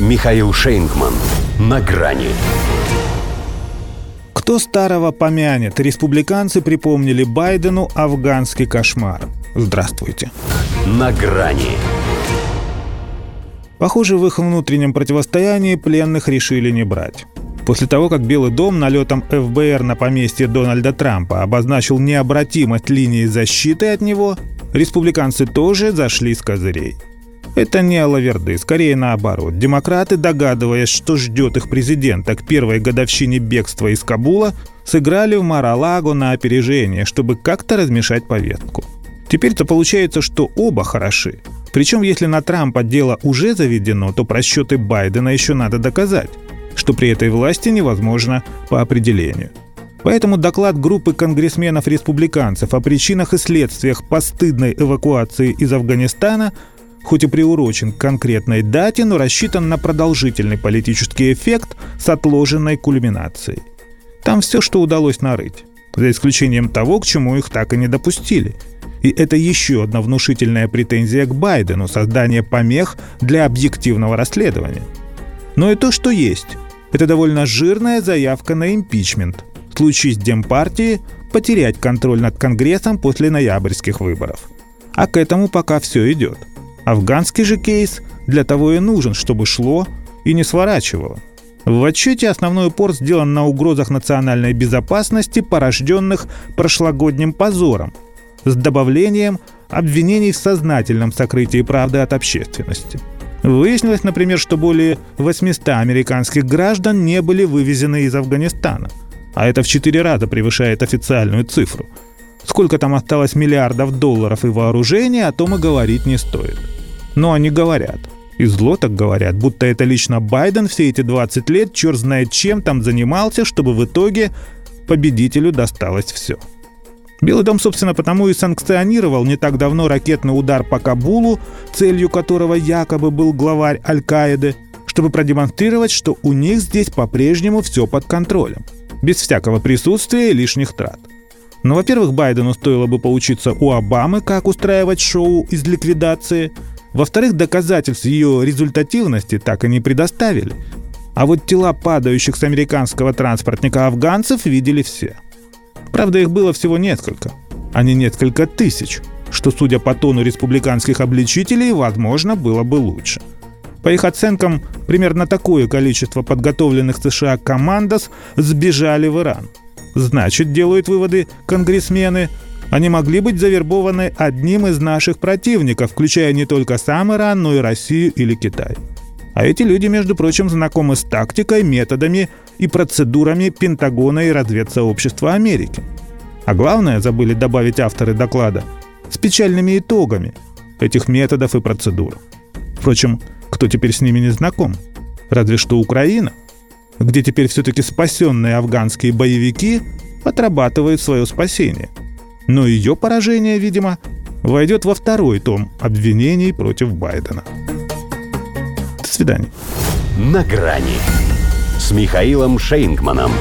Михаил Шейнгман. На грани. Кто старого помянет? Республиканцы припомнили Байдену афганский кошмар. Здравствуйте. На грани. Похоже, в их внутреннем противостоянии пленных решили не брать. После того, как Белый дом налетом ФБР на поместье Дональда Трампа обозначил необратимость линии защиты от него, республиканцы тоже зашли с козырей. Это не Алаверды, скорее наоборот. Демократы, догадываясь, что ждет их президента к первой годовщине бегства из Кабула, сыграли в Маралаго на опережение, чтобы как-то размешать повестку. Теперь-то получается, что оба хороши. Причем, если на Трампа дело уже заведено, то просчеты Байдена еще надо доказать что при этой власти невозможно по определению. Поэтому доклад группы конгрессменов-республиканцев о причинах и следствиях постыдной эвакуации из Афганистана хоть и приурочен к конкретной дате, но рассчитан на продолжительный политический эффект с отложенной кульминацией. Там все, что удалось нарыть, за исключением того, к чему их так и не допустили. И это еще одна внушительная претензия к Байдену – создание помех для объективного расследования. Но и то, что есть. Это довольно жирная заявка на импичмент. Случись Демпартии потерять контроль над Конгрессом после ноябрьских выборов. А к этому пока все идет. Афганский же кейс для того и нужен, чтобы шло и не сворачивало. В отчете основной упор сделан на угрозах национальной безопасности, порожденных прошлогодним позором, с добавлением обвинений в сознательном сокрытии правды от общественности – Выяснилось, например, что более 800 американских граждан не были вывезены из Афганистана. А это в 4 раза превышает официальную цифру. Сколько там осталось миллиардов долларов и вооружения, о том и говорить не стоит. Но они говорят. И зло так говорят, будто это лично Байден все эти 20 лет черт знает чем там занимался, чтобы в итоге победителю досталось все. Белый дом, собственно, потому и санкционировал не так давно ракетный удар по Кабулу, целью которого якобы был главарь Аль-Каиды, чтобы продемонстрировать, что у них здесь по-прежнему все под контролем, без всякого присутствия и лишних трат. Но, во-первых, Байдену стоило бы поучиться у Обамы, как устраивать шоу из ликвидации. Во-вторых, доказательств ее результативности так и не предоставили. А вот тела падающих с американского транспортника афганцев видели все – Правда, их было всего несколько, а не несколько тысяч, что, судя по тону республиканских обличителей, возможно, было бы лучше. По их оценкам, примерно такое количество подготовленных США командос сбежали в Иран. Значит, делают выводы конгрессмены, они могли быть завербованы одним из наших противников, включая не только сам Иран, но и Россию или Китай. А эти люди, между прочим, знакомы с тактикой, методами и процедурами Пентагона и разведсообщества Америки. А главное, забыли добавить авторы доклада, с печальными итогами этих методов и процедур. Впрочем, кто теперь с ними не знаком? Разве что Украина, где теперь все-таки спасенные афганские боевики отрабатывают свое спасение. Но ее поражение, видимо, войдет во второй том обвинений против Байдена. До свидания. На грани с Михаилом Шейнгманом.